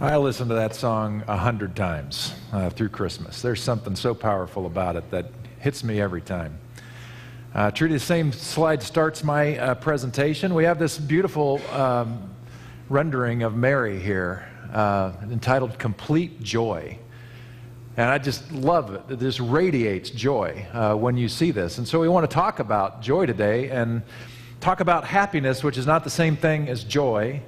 I listen to that song a hundred times uh, through Christmas. There's something so powerful about it that hits me every time. Uh, true to the same slide starts my uh, presentation. We have this beautiful um, rendering of Mary here uh, entitled Complete Joy. And I just love it. Just radiates joy uh, when you see this. And so we want to talk about joy today and talk about happiness, which is not the same thing as joy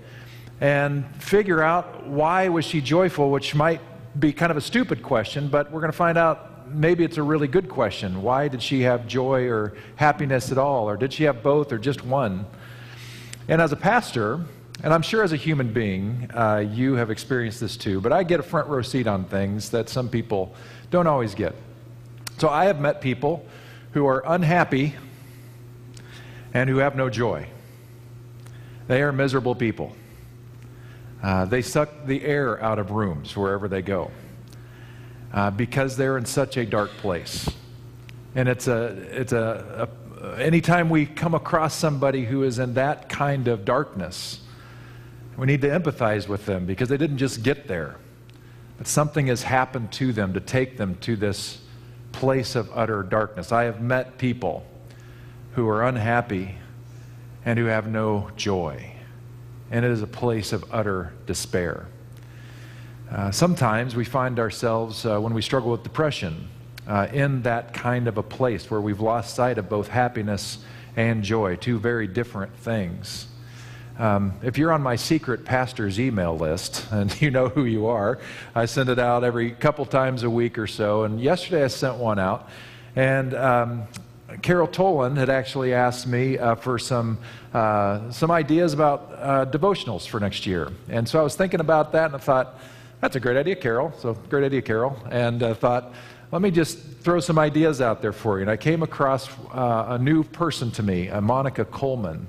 and figure out why was she joyful, which might be kind of a stupid question, but we're going to find out maybe it's a really good question. Why did she have joy or happiness at all? Or did she have both or just one? And as a pastor, and I'm sure as a human being, uh, you have experienced this too, but I get a front row seat on things that some people don't always get. So I have met people who are unhappy and who have no joy. They are miserable people. Uh, they suck the air out of rooms wherever they go uh, because they're in such a dark place. And it's a, it's a, a, anytime we come across somebody who is in that kind of darkness, we need to empathize with them because they didn't just get there, but something has happened to them to take them to this place of utter darkness. I have met people who are unhappy and who have no joy and it is a place of utter despair. Uh, sometimes we find ourselves, uh, when we struggle with depression, uh, in that kind of a place where we've lost sight of both happiness and joy, two very different things. Um, if you're on my secret pastor's email list, and you know who you are, I send it out every couple times a week or so. And yesterday I sent one out. And um, Carol Tolan had actually asked me uh, for some, uh, some ideas about uh, devotionals for next year. And so I was thinking about that and I thought, that's a great idea, Carol. So, great idea, Carol. And I thought, let me just throw some ideas out there for you. And I came across uh, a new person to me, Monica Coleman.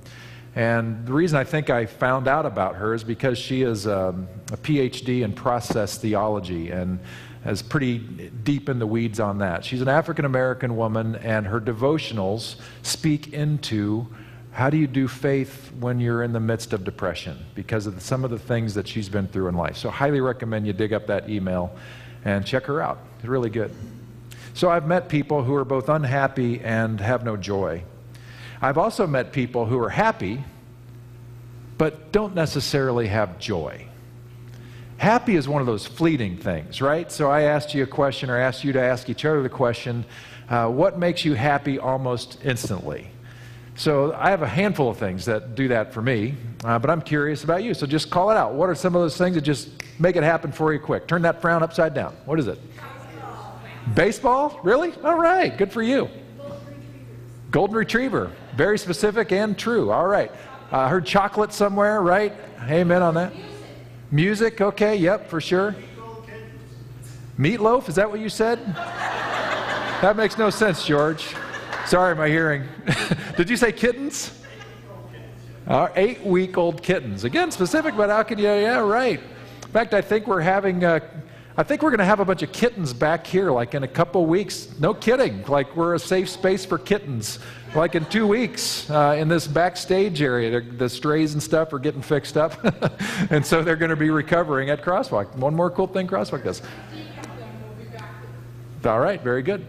And the reason I think I found out about her is because she is um, a PhD in process theology. And is pretty deep in the weeds on that. She's an African American woman, and her devotionals speak into how do you do faith when you're in the midst of depression because of some of the things that she's been through in life. So, highly recommend you dig up that email and check her out. It's really good. So, I've met people who are both unhappy and have no joy. I've also met people who are happy but don't necessarily have joy. Happy is one of those fleeting things, right? So I asked you a question, or asked you to ask each other the question uh, what makes you happy almost instantly? So I have a handful of things that do that for me, uh, but I'm curious about you. So just call it out. What are some of those things that just make it happen for you quick? Turn that frown upside down. What is it? Baseball? Really? All right. Good for you. Golden retriever. Very specific and true. All right. I uh, heard chocolate somewhere, right? Amen on that. Music, okay, yep, for sure. Meatloaf, is that what you said? that makes no sense, George. Sorry, my hearing. Did you say kittens? Uh, eight week old kittens. Again, specific, but how can you? Yeah, right. In fact, I think we're having, uh, I think we're going to have a bunch of kittens back here, like in a couple weeks. No kidding. Like we're a safe space for kittens like in two weeks uh, in this backstage area. The strays and stuff are getting fixed up. and so they're going to be recovering at Crosswalk. One more cool thing Crosswalk does. All right, very good.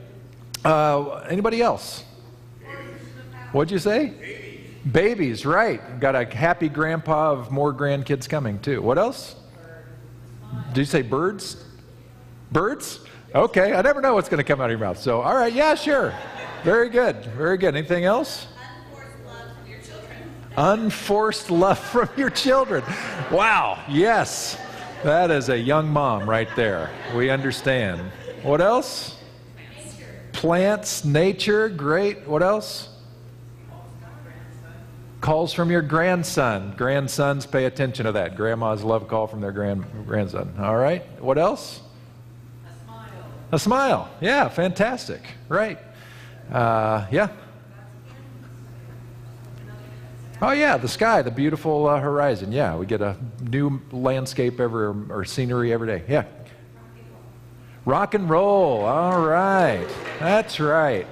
Uh, anybody else? What'd you say? Babies. Babies, right. Got a happy grandpa of more grandkids coming, too. What else? Did you say birds? Birds? Okay, I never know what's going to come out of your mouth. So, all right, yeah, sure. Very good. Very good. Anything else? Unforced love from your children. Unforced love from your children. Wow. Yes. That is a young mom right there. We understand. What else? Plants, nature. Great. What else? Calls from your grandson. Grandsons, pay attention to that. Grandmas love a call from their grand, grandson. All right. What else? A smile. A smile. Yeah, fantastic. Right. Uh, yeah. Oh, yeah, the sky, the beautiful uh, horizon. Yeah, we get a new landscape every, or scenery every day. Yeah. Rock and roll. All right. That's right.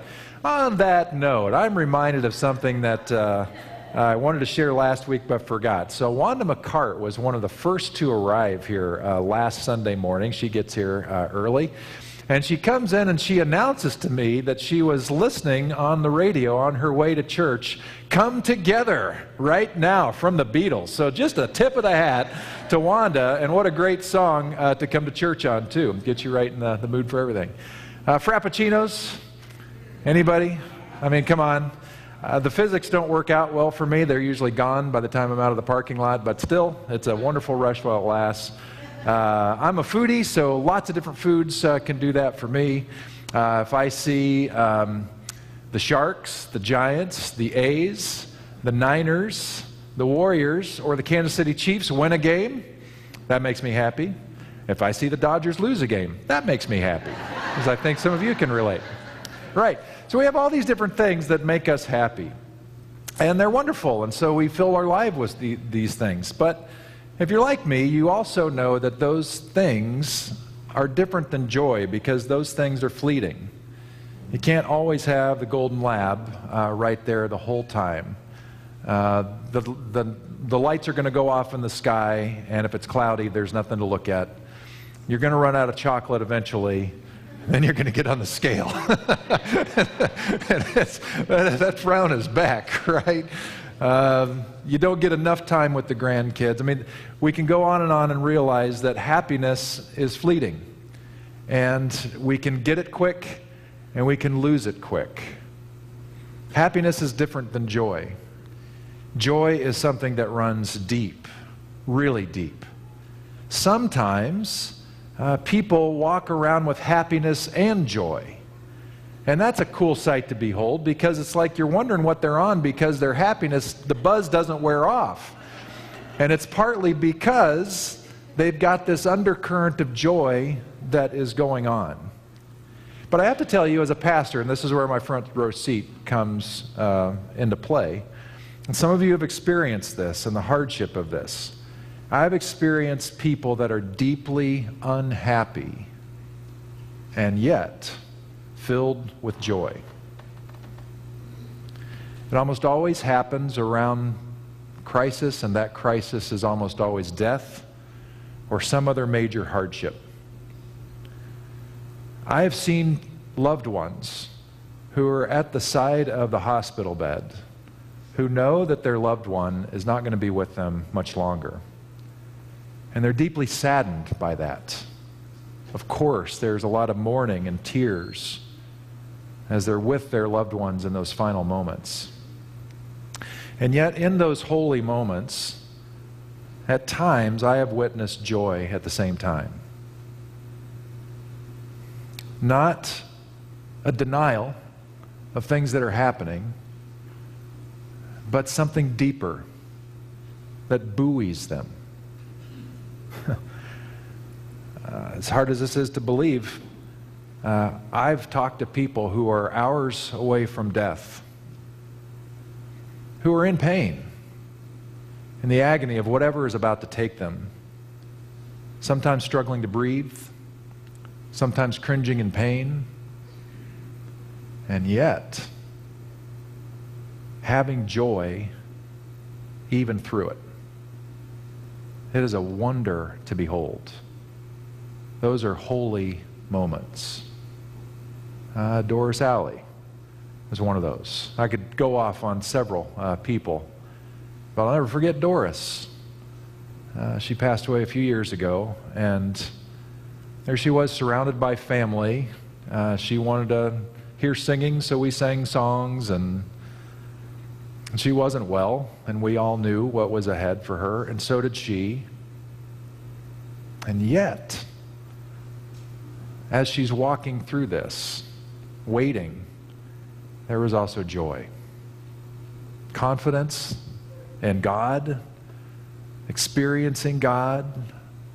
On that note, I'm reminded of something that uh, I wanted to share last week but forgot. So, Wanda McCart was one of the first to arrive here uh, last Sunday morning. She gets here uh, early. And she comes in and she announces to me that she was listening on the radio on her way to church. Come together right now from the Beatles. So just a tip of the hat to Wanda, and what a great song uh, to come to church on, too. Get you right in the, the mood for everything. Uh, Frappuccinos? Anybody? I mean, come on. Uh, the physics don't work out well for me. They're usually gone by the time I'm out of the parking lot, but still, it's a wonderful rush while it lasts. Uh, I'm a foodie, so lots of different foods uh, can do that for me. Uh, if I see um, the Sharks, the Giants, the A's, the Niners, the Warriors, or the Kansas City Chiefs win a game, that makes me happy. If I see the Dodgers lose a game, that makes me happy, because I think some of you can relate. Right. So we have all these different things that make us happy. And they're wonderful, and so we fill our life with the, these things. But if you're like me, you also know that those things are different than joy because those things are fleeting. You can't always have the golden lab uh, right there the whole time. Uh, the, the, the lights are going to go off in the sky, and if it's cloudy, there's nothing to look at. You're going to run out of chocolate eventually, then you're going to get on the scale. that frown is back, right? Um, you don't get enough time with the grandkids. I mean, we can go on and on and realize that happiness is fleeting. And we can get it quick and we can lose it quick. Happiness is different than joy. Joy is something that runs deep, really deep. Sometimes uh, people walk around with happiness and joy. And that's a cool sight to behold because it's like you're wondering what they're on because their happiness, the buzz doesn't wear off. And it's partly because they've got this undercurrent of joy that is going on. But I have to tell you, as a pastor, and this is where my front row seat comes uh, into play, and some of you have experienced this and the hardship of this. I've experienced people that are deeply unhappy, and yet, filled with joy. It almost always happens around crisis, and that crisis is almost always death or some other major hardship. I have seen loved ones who are at the side of the hospital bed who know that their loved one is not going to be with them much longer. And they're deeply saddened by that. Of course, there's a lot of mourning and tears as they're with their loved ones in those final moments. And yet, in those holy moments, at times I have witnessed joy at the same time. Not a denial of things that are happening, but something deeper that buoys them. uh, as hard as this is to believe, uh, I've talked to people who are hours away from death, who are in pain, in the agony of whatever is about to take them, sometimes struggling to breathe, sometimes cringing in pain, and yet having joy even through it. It is a wonder to behold. Those are holy moments. Uh, Doris Alley was one of those. I could go off on several uh, people, but I'll never forget Doris. Uh, she passed away a few years ago, and there she was surrounded by family. Uh, she wanted to hear singing, so we sang songs, and, and she wasn't well, and we all knew what was ahead for her, and so did she. And yet, as she's walking through this, waiting, there was also joy. Confidence in God, experiencing God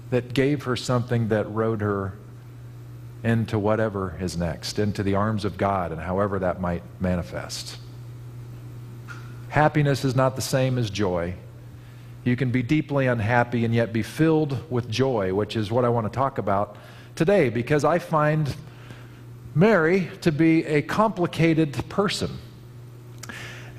that gave her something that rode her into whatever is next, into the arms of God, and however that might manifest. Happiness is not the same as joy. You can be deeply unhappy and yet be filled with joy, which is what I want to talk about today, because I find Mary to be a complicated person.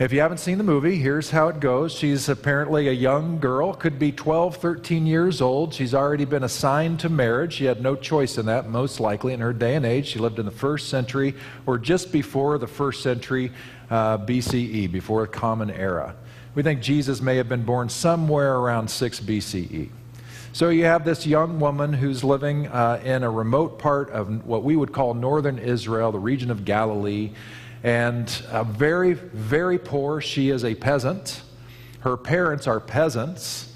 If you haven't seen the movie, here's how it goes. She's apparently a young girl, could be 12, 13 years old. She's already been assigned to marriage. She had no choice in that, most likely, in her day and age. She lived in the first century or just before the first century uh, BCE, before the Common Era. We think Jesus may have been born somewhere around 6 BCE. So you have this young woman who's living uh, in a remote part of what we would call northern Israel, the region of Galilee and uh, very, very poor. She is a peasant. Her parents are peasants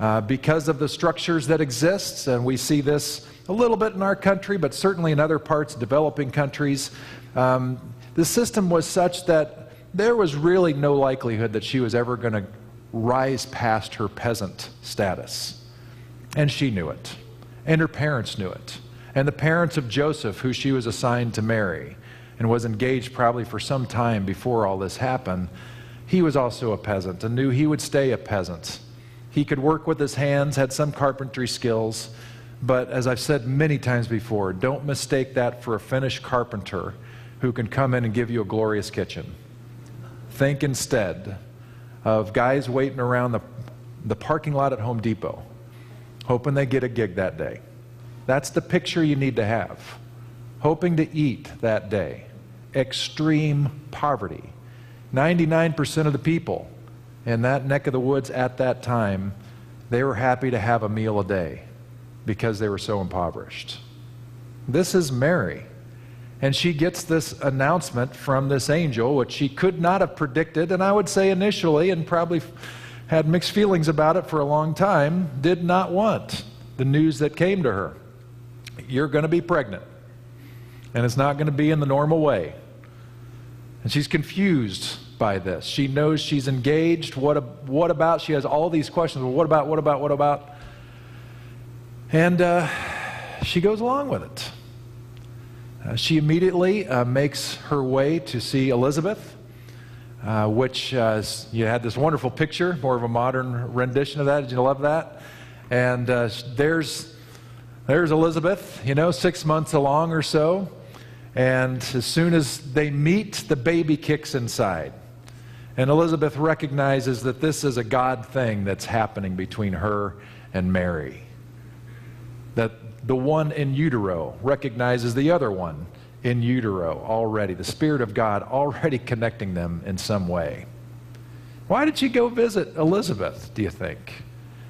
uh, because of the structures that exist, and we see this a little bit in our country, but certainly in other parts, developing countries. Um, the system was such that there was really no likelihood that she was ever going to rise past her peasant status. And she knew it. And her parents knew it. And the parents of Joseph, who she was assigned to marry and was engaged probably for some time before all this happened, he was also a peasant and knew he would stay a peasant. He could work with his hands, had some carpentry skills, but as I've said many times before, don't mistake that for a finished carpenter who can come in and give you a glorious kitchen. Think instead of guys waiting around the, the parking lot at Home Depot, hoping they get a gig that day. That's the picture you need to have hoping to eat that day. Extreme poverty. 99% of the people in that neck of the woods at that time, they were happy to have a meal a day because they were so impoverished. This is Mary. And she gets this announcement from this angel, which she could not have predicted, and I would say initially, and probably had mixed feelings about it for a long time, did not want the news that came to her. You're going to be pregnant and it's not going to be in the normal way. And she's confused by this. She knows she's engaged. What, what about? She has all these questions. Well, what about? What about? What about? And uh, she goes along with it. Uh, she immediately uh, makes her way to see Elizabeth, uh, which uh, you had this wonderful picture, more of a modern rendition of that. Did you love that? And uh, there's, there's Elizabeth, you know, six months along or so. And as soon as they meet, the baby kicks inside. And Elizabeth recognizes that this is a God thing that's happening between her and Mary. That the one in utero recognizes the other one in utero already, the Spirit of God already connecting them in some way. Why did she go visit Elizabeth, do you think?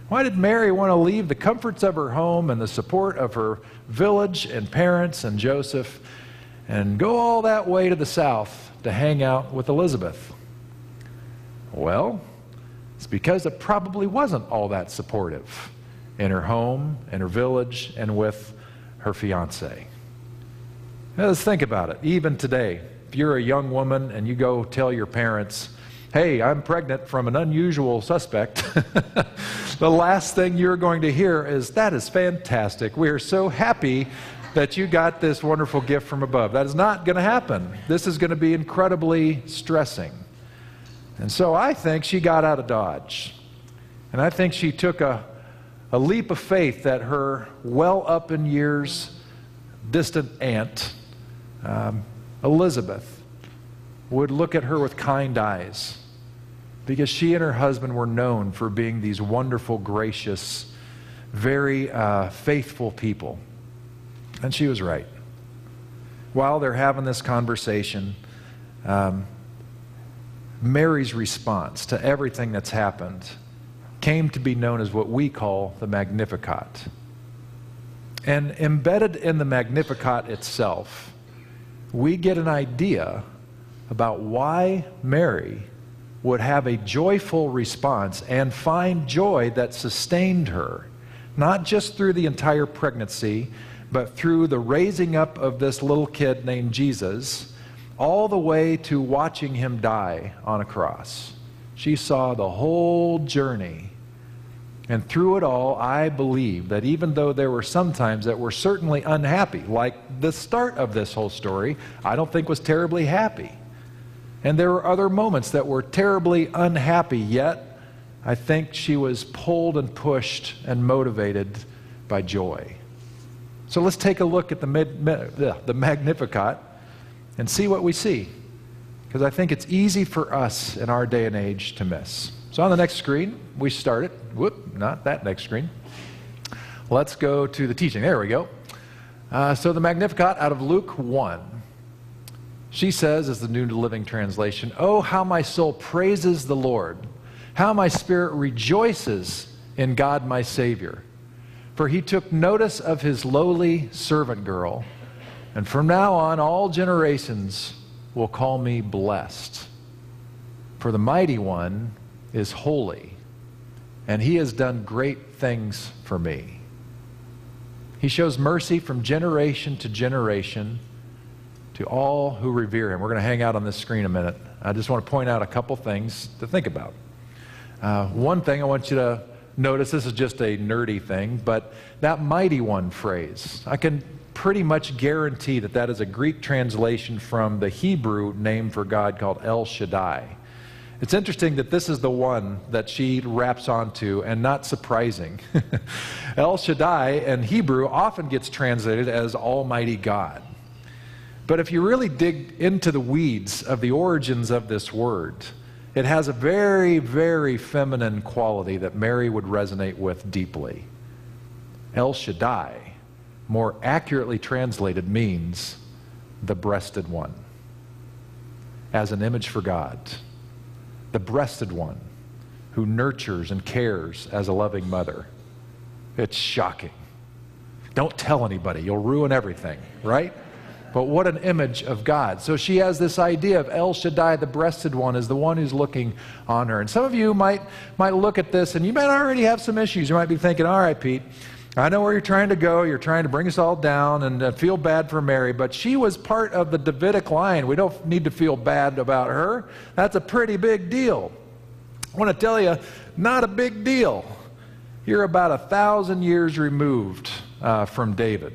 Why did Mary want to leave the comforts of her home and the support of her village and parents and Joseph and go all that way to the south to hang out with Elizabeth? Well, it's because it probably wasn't all that supportive in her home, in her village, and with her fiance. Now, let's think about it. Even today, if you're a young woman and you go tell your parents, hey, I'm pregnant from an unusual suspect, the last thing you're going to hear is, that is fantastic. We are so happy that you got this wonderful gift from above. That is not going to happen. This is going to be incredibly stressing. And so I think she got out of Dodge. And I think she took a, a leap of faith that her well up in years distant aunt, um, Elizabeth, would look at her with kind eyes because she and her husband were known for being these wonderful, gracious, very uh, faithful people. And she was right. While they're having this conversation, um, Mary's response to everything that's happened came to be known as what we call the Magnificat. And embedded in the Magnificat itself, we get an idea about why Mary would have a joyful response and find joy that sustained her, not just through the entire pregnancy, but through the raising up of this little kid named Jesus, all the way to watching him die on a cross. She saw the whole journey. And through it all, I believe that even though there were some times that were certainly unhappy, like the start of this whole story, I don't think was terribly happy. And there were other moments that were terribly unhappy, yet I think she was pulled and pushed and motivated by joy. So let's take a look at the, mid, the Magnificat and see what we see. because I think it's easy for us in our day and age to miss. So on the next screen, we start it. Whoop, not that next screen. Let's go to the teaching. There we go. Uh, so the Magnificat out of Luke 1. She says, as the New Living Translation, Oh, how my soul praises the Lord, how my spirit rejoices in God my Savior. For he took notice of his lowly servant girl, and from now on all generations will call me blessed. For the mighty one is holy, and he has done great things for me. He shows mercy from generation to generation to all who revere him. We're going to hang out on this screen a minute. I just want to point out a couple things to think about. Uh, one thing I want you to notice this is just a nerdy thing, but that mighty one phrase, I can pretty much guarantee that that is a Greek translation from the Hebrew name for God called El Shaddai. It's interesting that this is the one that she wraps onto, and not surprising. El Shaddai in Hebrew often gets translated as Almighty God. But if you really dig into the weeds of the origins of this word, it has a very, very feminine quality that Mary would resonate with deeply. El Shaddai more accurately translated, means the breasted one, as an image for God. The breasted one who nurtures and cares as a loving mother. It's shocking. Don't tell anybody, you'll ruin everything, right? But what an image of God. So she has this idea of El Shaddai, the breasted one, is the one who's looking on her. And some of you might, might look at this and you might already have some issues. You might be thinking, all right, Pete, I know where you're trying to go. You're trying to bring us all down and uh, feel bad for Mary, but she was part of the Davidic line. We don't need to feel bad about her. That's a pretty big deal. I want to tell you, not a big deal. You're about a thousand years removed uh, from David.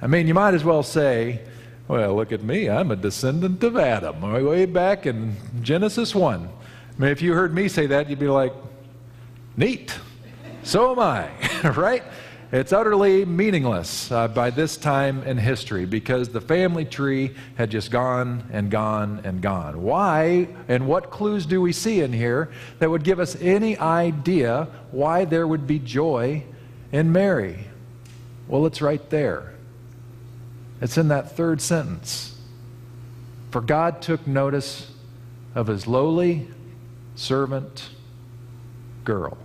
I mean, you might as well say, well, look at me. I'm a descendant of Adam, way back in Genesis 1. I mean, if you heard me say that, you'd be like, neat. So am I, right? It's utterly meaningless uh, by this time in history because the family tree had just gone and gone and gone. Why and what clues do we see in here that would give us any idea why there would be joy in Mary? Well, it's right there. It's in that third sentence. For God took notice of his lowly servant girl.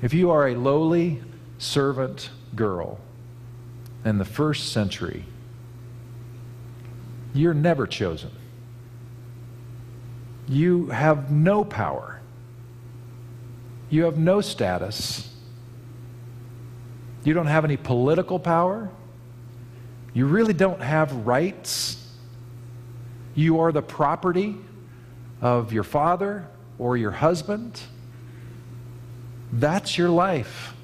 If you are a lowly servant girl in the first century, you're never chosen. You have no power. You have no status. You don't have any political power. You really don't have rights. You are the property of your father or your husband that's your life.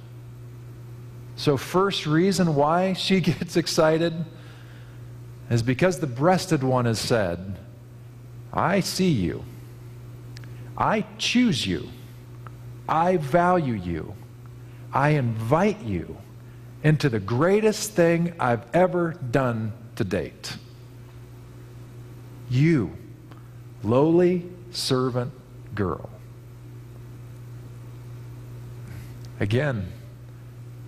So, first reason why she gets excited is because the breasted one has said, I see you. I choose you. I value you. I invite you into the greatest thing I've ever done to date. You, lowly servant girl. Again,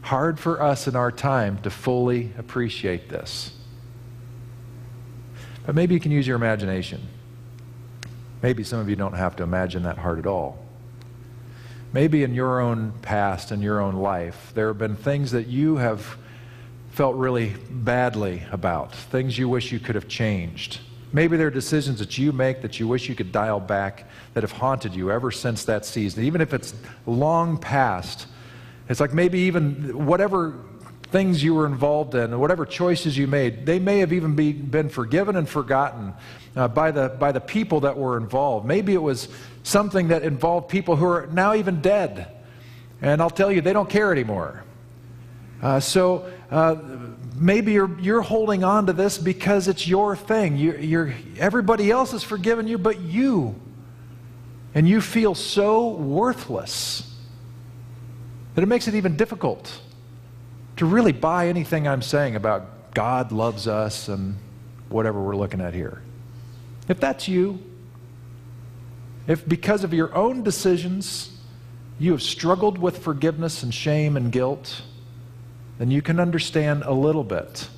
hard for us in our time to fully appreciate this. But maybe you can use your imagination. Maybe some of you don't have to imagine that hard at all. Maybe in your own past and your own life, there have been things that you have felt really badly about, things you wish you could have changed. Maybe there are decisions that you make that you wish you could dial back that have haunted you ever since that season. Even if it's long past, it's like maybe even whatever things you were involved in, whatever choices you made, they may have even be, been forgiven and forgotten uh, by, the, by the people that were involved. Maybe it was something that involved people who are now even dead. And I'll tell you, they don't care anymore. Uh, so uh, maybe you're, you're holding on to this because it's your thing. You, you're, everybody else has forgiven you, but you. And you feel so worthless that it makes it even difficult to really buy anything I'm saying about God loves us and whatever we're looking at here. If that's you, if because of your own decisions you have struggled with forgiveness and shame and guilt, then you can understand a little bit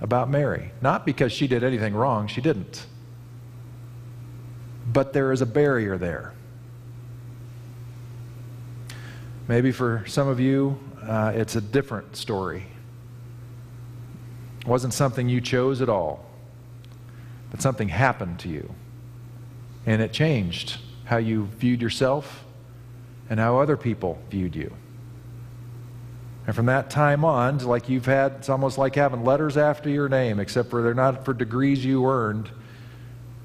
about Mary. Not because she did anything wrong, she didn't. But there is a barrier there. Maybe for some of you, uh, it's a different story. It wasn't something you chose at all, but something happened to you. And it changed how you viewed yourself and how other people viewed you. And from that time on, like you've had, it's almost like having letters after your name, except for they're not for degrees you earned,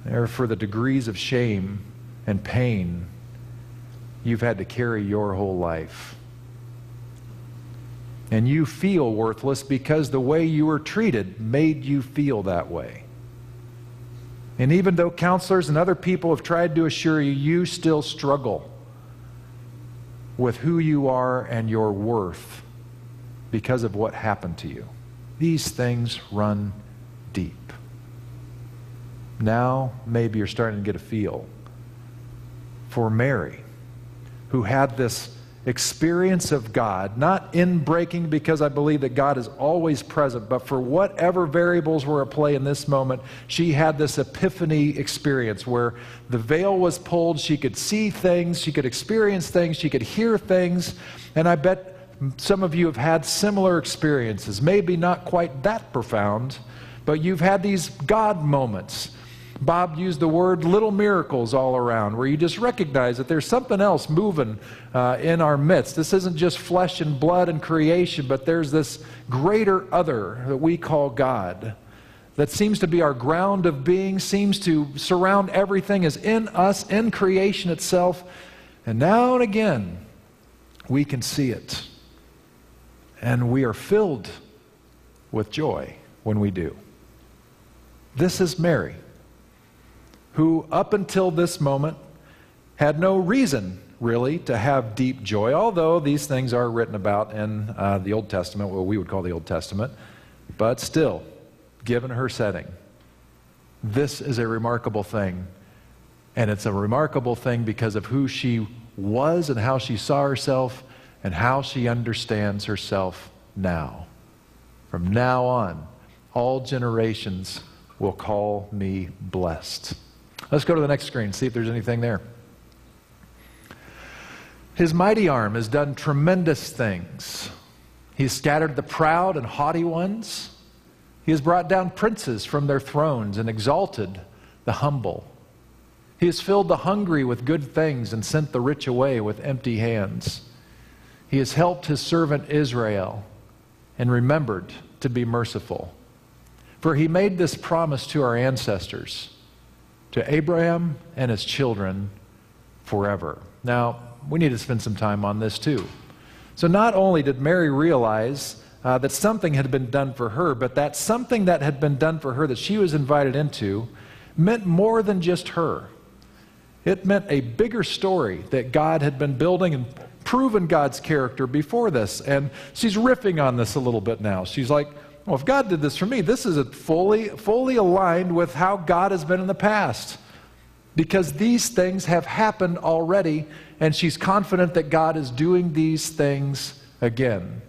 they're for the degrees of shame and pain you've had to carry your whole life. And you feel worthless because the way you were treated made you feel that way. And even though counselors and other people have tried to assure you, you still struggle with who you are and your worth because of what happened to you. These things run deep. Now, maybe you're starting to get a feel for Mary, who had this experience of God, not in breaking because I believe that God is always present, but for whatever variables were at play in this moment, she had this epiphany experience where the veil was pulled. She could see things, she could experience things, she could hear things. And I bet some of you have had similar experiences, maybe not quite that profound, but you've had these God moments. Bob used the word little miracles all around, where you just recognize that there's something else moving uh, in our midst. This isn't just flesh and blood and creation, but there's this greater other that we call God that seems to be our ground of being, seems to surround everything, is in us, in creation itself. And now and again, we can see it. And we are filled with joy when we do. This is Mary, who up until this moment had no reason really to have deep joy, although these things are written about in uh, the Old Testament, what we would call the Old Testament. But still, given her setting, this is a remarkable thing. And it's a remarkable thing because of who she was and how she saw herself and how she understands herself now. From now on, all generations will call me blessed. Let's go to the next screen, see if there's anything there. His mighty arm has done tremendous things. He has scattered the proud and haughty ones. He has brought down princes from their thrones and exalted the humble. He has filled the hungry with good things and sent the rich away with empty hands. He has helped his servant Israel and remembered to be merciful. For he made this promise to our ancestors, to Abraham and his children forever. Now, we need to spend some time on this too. So, not only did Mary realize uh, that something had been done for her, but that something that had been done for her that she was invited into meant more than just her. It meant a bigger story that God had been building and proven God's character before this. And she's riffing on this a little bit now. She's like, well, if God did this for me, this is fully, fully aligned with how God has been in the past. Because these things have happened already, and she's confident that God is doing these things again.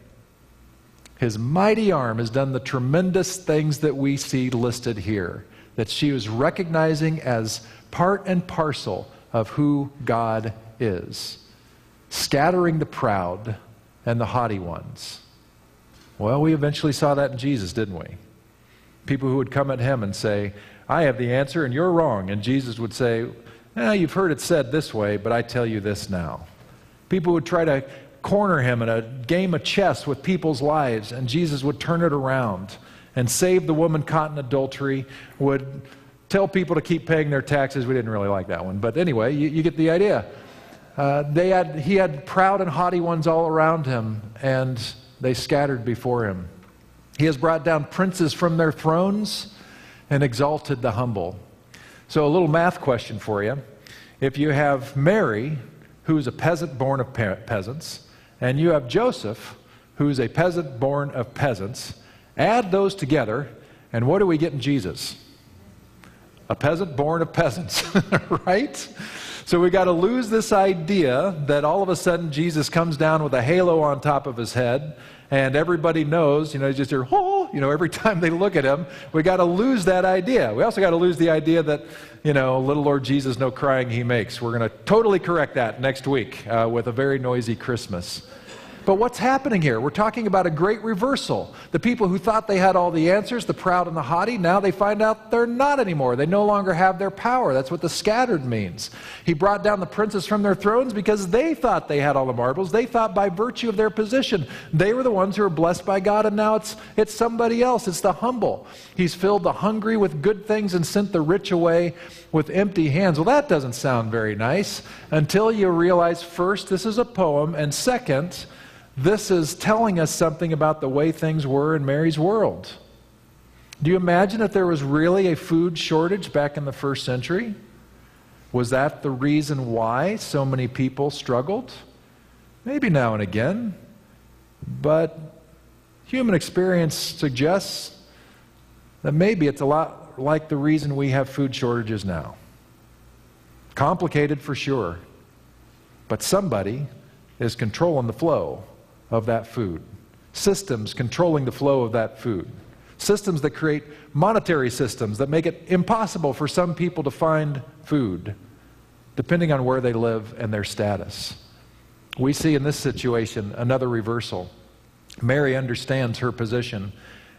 His mighty arm has done the tremendous things that we see listed here, that she was recognizing as part and parcel of who God is scattering the proud and the haughty ones. Well, we eventually saw that in Jesus, didn't we? People who would come at him and say, I have the answer and you're wrong. And Jesus would say, eh, You've heard it said this way, but I tell you this now. People would try to corner him in a game of chess with people's lives, and Jesus would turn it around and save the woman caught in adultery, would tell people to keep paying their taxes. We didn't really like that one, but anyway, you, you get the idea. Uh, they had, he had proud and haughty ones all around him, and they scattered before him. He has brought down princes from their thrones and exalted the humble. So, a little math question for you. If you have Mary, who's a peasant born of pe- peasants, and you have Joseph, who's a peasant born of peasants, add those together, and what do we get in Jesus? a peasant born of peasants, right? So we got to lose this idea that all of a sudden Jesus comes down with a halo on top of his head and everybody knows, you know, just hear, oh, you know, every time they look at him. We got to lose that idea. We also got to lose the idea that, you know, little Lord Jesus, no crying he makes. We're going to totally correct that next week uh, with a very noisy Christmas. But what's happening here? We're talking about a great reversal. The people who thought they had all the answers, the proud and the haughty, now they find out they're not anymore. They no longer have their power. That's what the scattered means. He brought down the princes from their thrones because they thought they had all the marbles. They thought by virtue of their position, they were the ones who were blessed by God, and now it's, it's somebody else. It's the humble. He's filled the hungry with good things and sent the rich away with empty hands. Well, that doesn't sound very nice until you realize first, this is a poem, and second, this is telling us something about the way things were in Mary's world. Do you imagine if there was really a food shortage back in the first century? Was that the reason why so many people struggled? Maybe now and again. But human experience suggests that maybe it's a lot like the reason we have food shortages now. Complicated for sure. But somebody is controlling the flow of that food, systems controlling the flow of that food, systems that create monetary systems that make it impossible for some people to find food, depending on where they live and their status. We see in this situation another reversal. Mary understands her position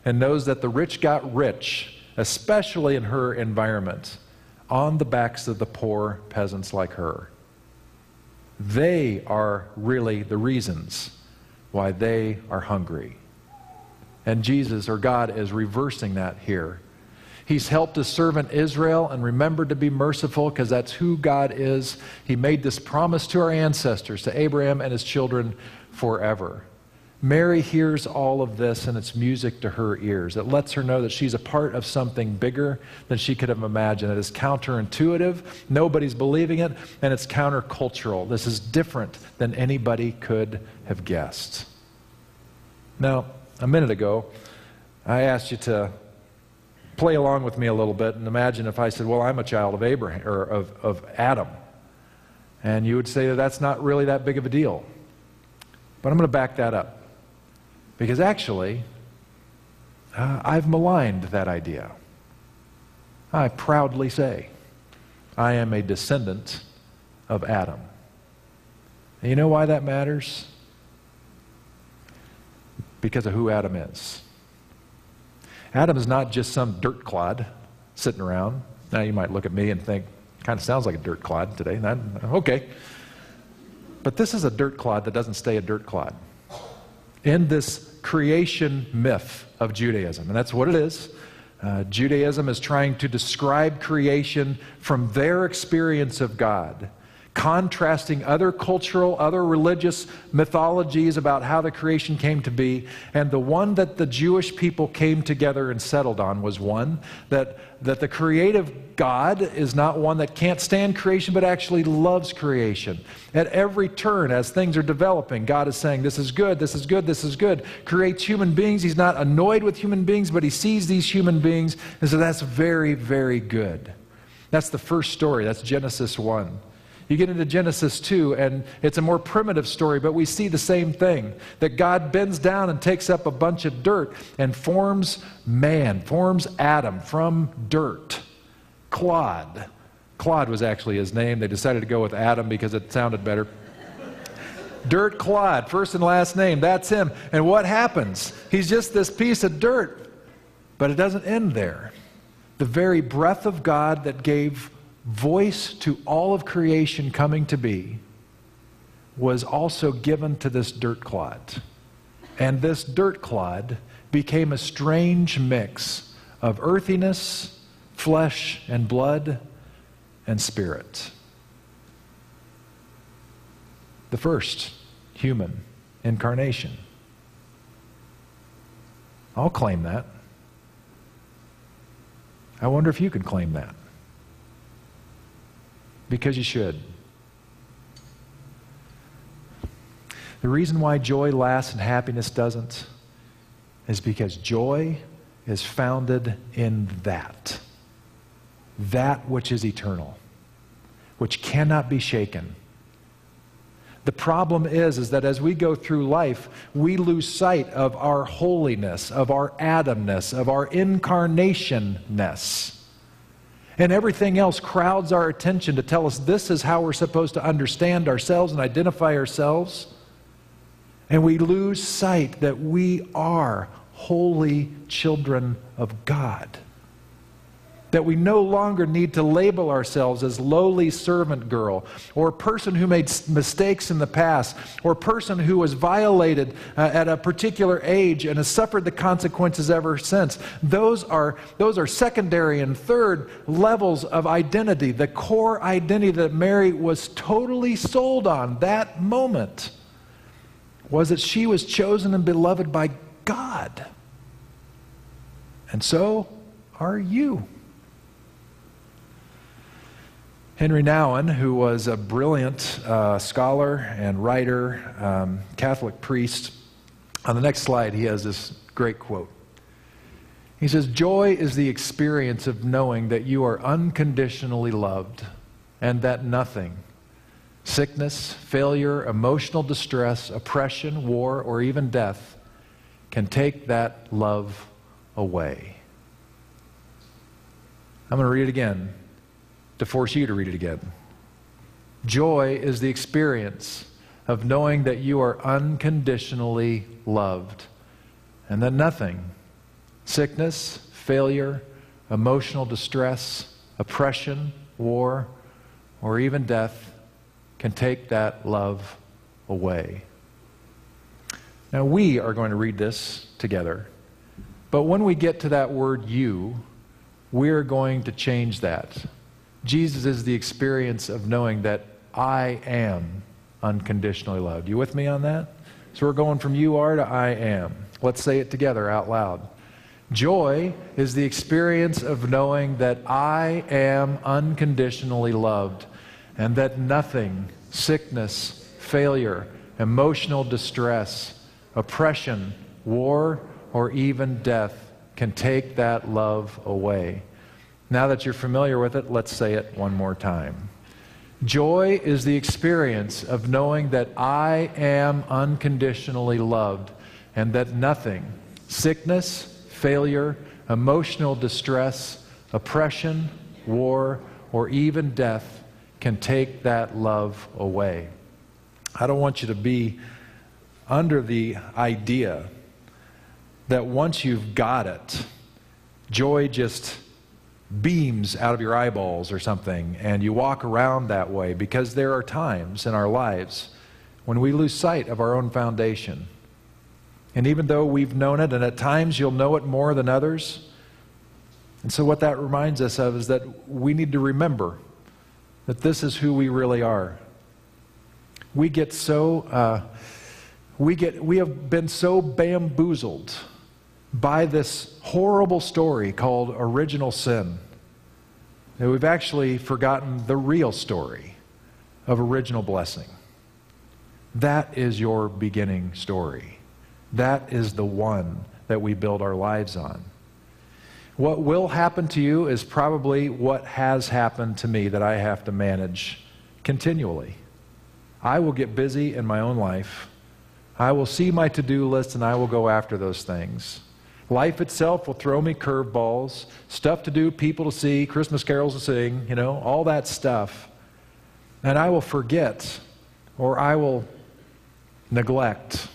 and knows that the rich got rich, especially in her environment, on the backs of the poor peasants like her. They are really the reasons why they are hungry. And Jesus, or God, is reversing that here. He's helped his servant Israel and remembered to be merciful because that's who God is. He made this promise to our ancestors, to Abraham and his children forever. Mary hears all of this and it's music to her ears. It lets her know that she's a part of something bigger than she could have imagined. It is counterintuitive, nobody's believing it, and it's countercultural. This is different than anybody could have guessed. Now, a minute ago, I asked you to play along with me a little bit and imagine if I said, Well, I'm a child of Abraham or of, of Adam. And you would say that that's not really that big of a deal. But I'm going to back that up. Because actually, uh, I've maligned that idea. I proudly say, I am a descendant of Adam. And you know why that matters? because of who Adam is. Adam is not just some dirt clod sitting around. Now you might look at me and think, kind of sounds like a dirt clod today. Okay. But this is a dirt clod that doesn't stay a dirt clod. In this creation myth of Judaism, and that's what it is. Uh, Judaism is trying to describe creation from their experience of God contrasting other cultural, other religious mythologies about how the creation came to be. And the one that the Jewish people came together and settled on was one that, that the creative God is not one that can't stand creation, but actually loves creation. At every turn, as things are developing, God is saying, This is good, this is good, this is good. Creates human beings. He's not annoyed with human beings, but he sees these human beings and so That's very, very good. That's the first story. That's Genesis 1. You get into Genesis 2, and it's a more primitive story, but we see the same thing that God bends down and takes up a bunch of dirt and forms man, forms Adam from dirt. Clod. Claude was actually his name. They decided to go with Adam because it sounded better. dirt Clod, first and last name, that's him. And what happens? He's just this piece of dirt. But it doesn't end there. The very breath of God that gave voice to all of creation coming to be was also given to this dirt clod. And this dirt clod became a strange mix of earthiness, flesh and blood, and spirit. The first human incarnation. I'll claim that. I wonder if you can claim that because you should. The reason why joy lasts and happiness doesn't is because joy is founded in that. that which is eternal, which cannot be shaken. The problem is, is that as we go through life, we lose sight of our holiness, of our Adamness, of our incarnationness. And everything else crowds our attention to tell us this is how we're supposed to understand ourselves and identify ourselves. And we lose sight that we are holy children of God that we no longer need to label ourselves as lowly servant girl or person who made mistakes in the past or person who was violated uh, at a particular age and has suffered the consequences ever since. Those are, those are secondary and third levels of identity. The core identity that Mary was totally sold on that moment was that she was chosen and beloved by God. And so are you. Henri Nouwen, who was a brilliant uh, scholar and writer, um, Catholic priest, on the next slide, he has this great quote. He says, Joy is the experience of knowing that you are unconditionally loved and that nothing, sickness, failure, emotional distress, oppression, war, or even death, can take that love away. I'm going to read it again to force you to read it again. Joy is the experience of knowing that you are unconditionally loved and that nothing, sickness, failure, emotional distress, oppression, war, or even death can take that love away. Now, we are going to read this together, but when we get to that word you, we're going to change that. Jesus is the experience of knowing that I am unconditionally loved. You with me on that? So we're going from you are to I am. Let's say it together out loud. Joy is the experience of knowing that I am unconditionally loved and that nothing, sickness, failure, emotional distress, oppression, war, or even death can take that love away. Now that you're familiar with it, let's say it one more time. Joy is the experience of knowing that I am unconditionally loved and that nothing, sickness, failure, emotional distress, oppression, war, or even death, can take that love away. I don't want you to be under the idea that once you've got it, joy just beams out of your eyeballs or something, and you walk around that way because there are times in our lives when we lose sight of our own foundation. And even though we've known it, and at times you'll know it more than others, and so what that reminds us of is that we need to remember that this is who we really are. We get so, uh, we, get, we have been so bamboozled by this horrible story called original sin. And we've actually forgotten the real story of original blessing. That is your beginning story. That is the one that we build our lives on. What will happen to you is probably what has happened to me that I have to manage continually. I will get busy in my own life. I will see my to do list and I will go after those things. Life itself will throw me curveballs, stuff to do, people to see, Christmas carols to sing, you know, all that stuff. And I will forget or I will neglect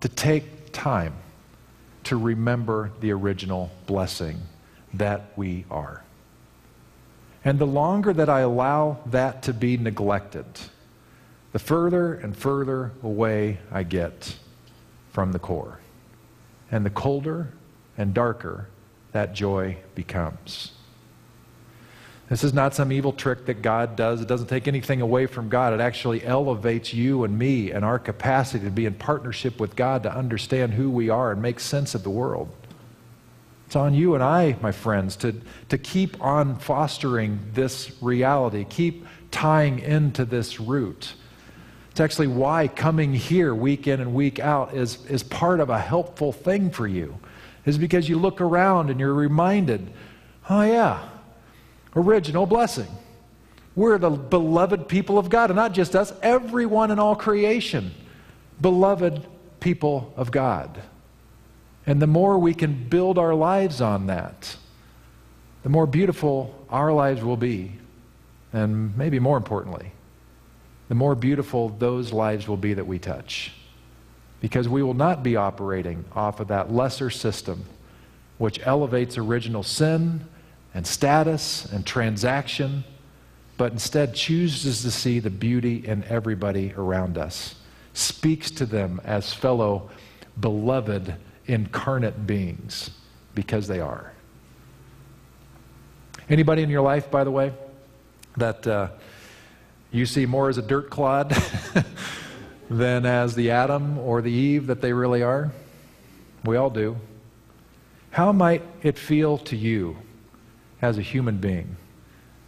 to take time to remember the original blessing that we are. And the longer that I allow that to be neglected, the further and further away I get from the core and the colder and darker that joy becomes. This is not some evil trick that God does. It doesn't take anything away from God. It actually elevates you and me and our capacity to be in partnership with God to understand who we are and make sense of the world. It's on you and I, my friends, to, to keep on fostering this reality, keep tying into this root. It's actually why coming here week in and week out is, is part of a helpful thing for you, is because you look around and you're reminded, oh, yeah, original blessing. We're the beloved people of God, and not just us, everyone in all creation, beloved people of God. And the more we can build our lives on that, the more beautiful our lives will be. And maybe more importantly, the more beautiful those lives will be that we touch. Because we will not be operating off of that lesser system which elevates original sin and status and transaction, but instead chooses to see the beauty in everybody around us, speaks to them as fellow beloved incarnate beings because they are. Anybody in your life, by the way, that uh, you see more as a dirt clod than as the Adam or the Eve that they really are? We all do. How might it feel to you as a human being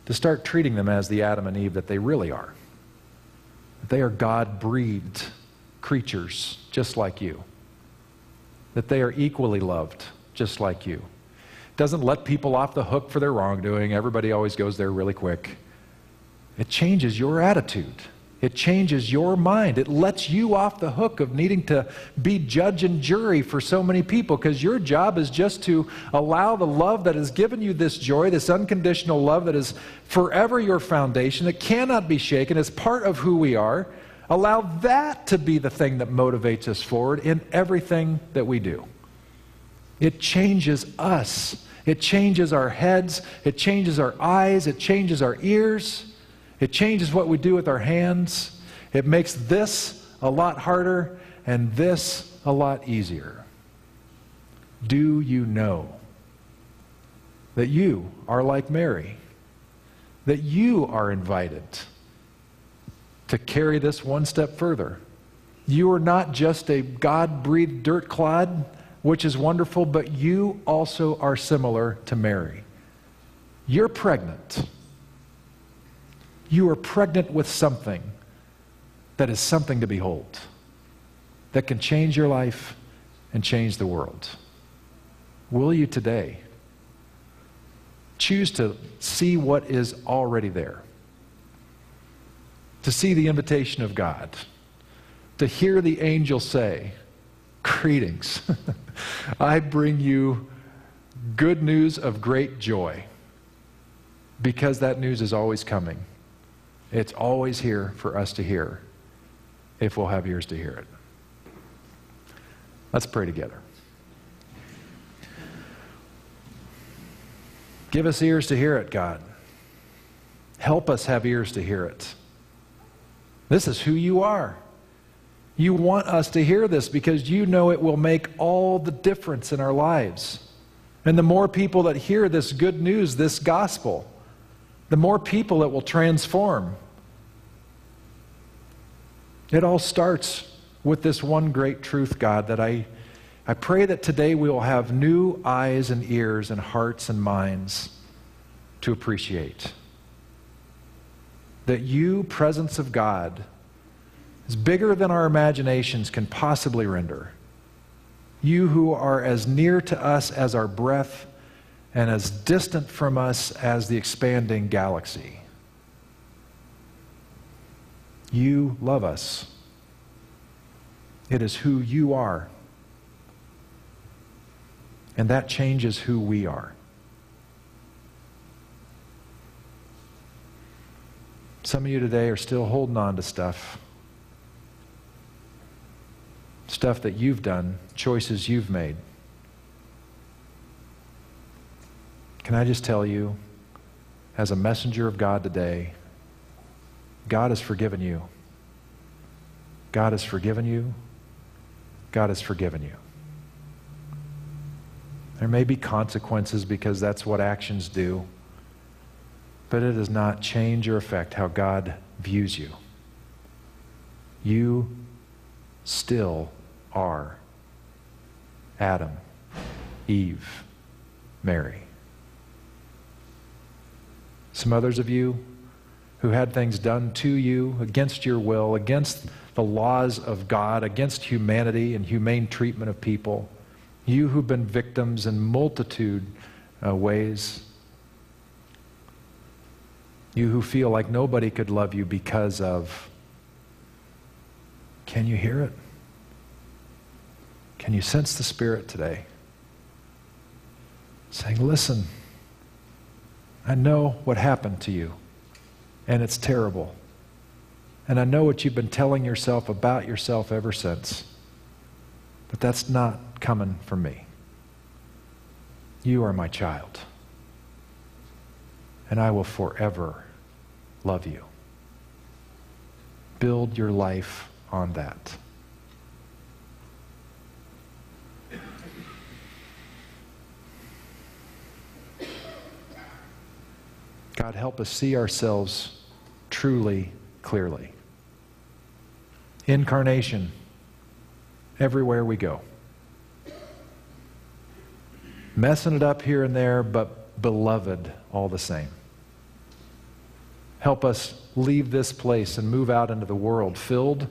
to start treating them as the Adam and Eve that they really are? That they are God breathed creatures just like you. That they are equally loved just like you. Doesn't let people off the hook for their wrongdoing. Everybody always goes there really quick. It changes your attitude. It changes your mind. It lets you off the hook of needing to be judge and jury for so many people because your job is just to allow the love that has given you this joy, this unconditional love that is forever your foundation, that cannot be shaken, as part of who we are. Allow that to be the thing that motivates us forward in everything that we do. It changes us. It changes our heads. It changes our eyes. It changes our ears. It changes what we do with our hands. It makes this a lot harder and this a lot easier. Do you know that you are like Mary? That you are invited to carry this one step further. You are not just a God breathed dirt clod, which is wonderful, but you also are similar to Mary. You're pregnant you are pregnant with something that is something to behold, that can change your life and change the world. Will you today choose to see what is already there? To see the invitation of God, to hear the angel say, Greetings, I bring you good news of great joy, because that news is always coming it's always here for us to hear if we'll have ears to hear it. Let's pray together. Give us ears to hear it, God. Help us have ears to hear it. This is who you are. You want us to hear this because you know it will make all the difference in our lives. And the more people that hear this good news, this gospel, the more people it will transform. It all starts with this one great truth, God, that I, I pray that today we will have new eyes and ears and hearts and minds to appreciate. That you, presence of God, is bigger than our imaginations can possibly render. You who are as near to us as our breath and as distant from us as the expanding galaxy. You love us. It is who you are. And that changes who we are. Some of you today are still holding on to stuff. Stuff that you've done, choices you've made. Can I just tell you, as a messenger of God today, God has forgiven you. God has forgiven you. God has forgiven you. There may be consequences because that's what actions do, but it does not change or affect how God views you. You still are Adam, Eve, Mary. Some others of you who had things done to you against your will, against the laws of God, against humanity and humane treatment of people. You who've been victims in multitude uh, ways. You who feel like nobody could love you because of. Can you hear it? Can you sense the Spirit today? Saying, Listen, I know what happened to you, and it's terrible. And I know what you've been telling yourself about yourself ever since. But that's not coming from me. You are my child. And I will forever love you. Build your life on that. God, help us see ourselves truly, clearly. Incarnation, everywhere we go. Messing it up here and there, but beloved all the same. Help us leave this place and move out into the world filled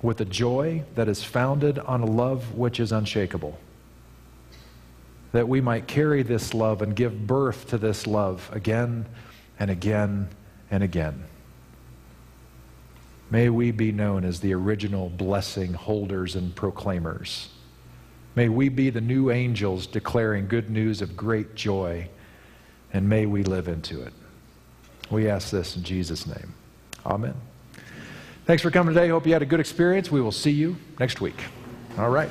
with a joy that is founded on a love which is unshakable. That we might carry this love and give birth to this love again and again and again. May we be known as the original blessing holders and proclaimers. May we be the new angels declaring good news of great joy, and may we live into it. We ask this in Jesus' name. Amen. Thanks for coming today. Hope you had a good experience. We will see you next week. All right.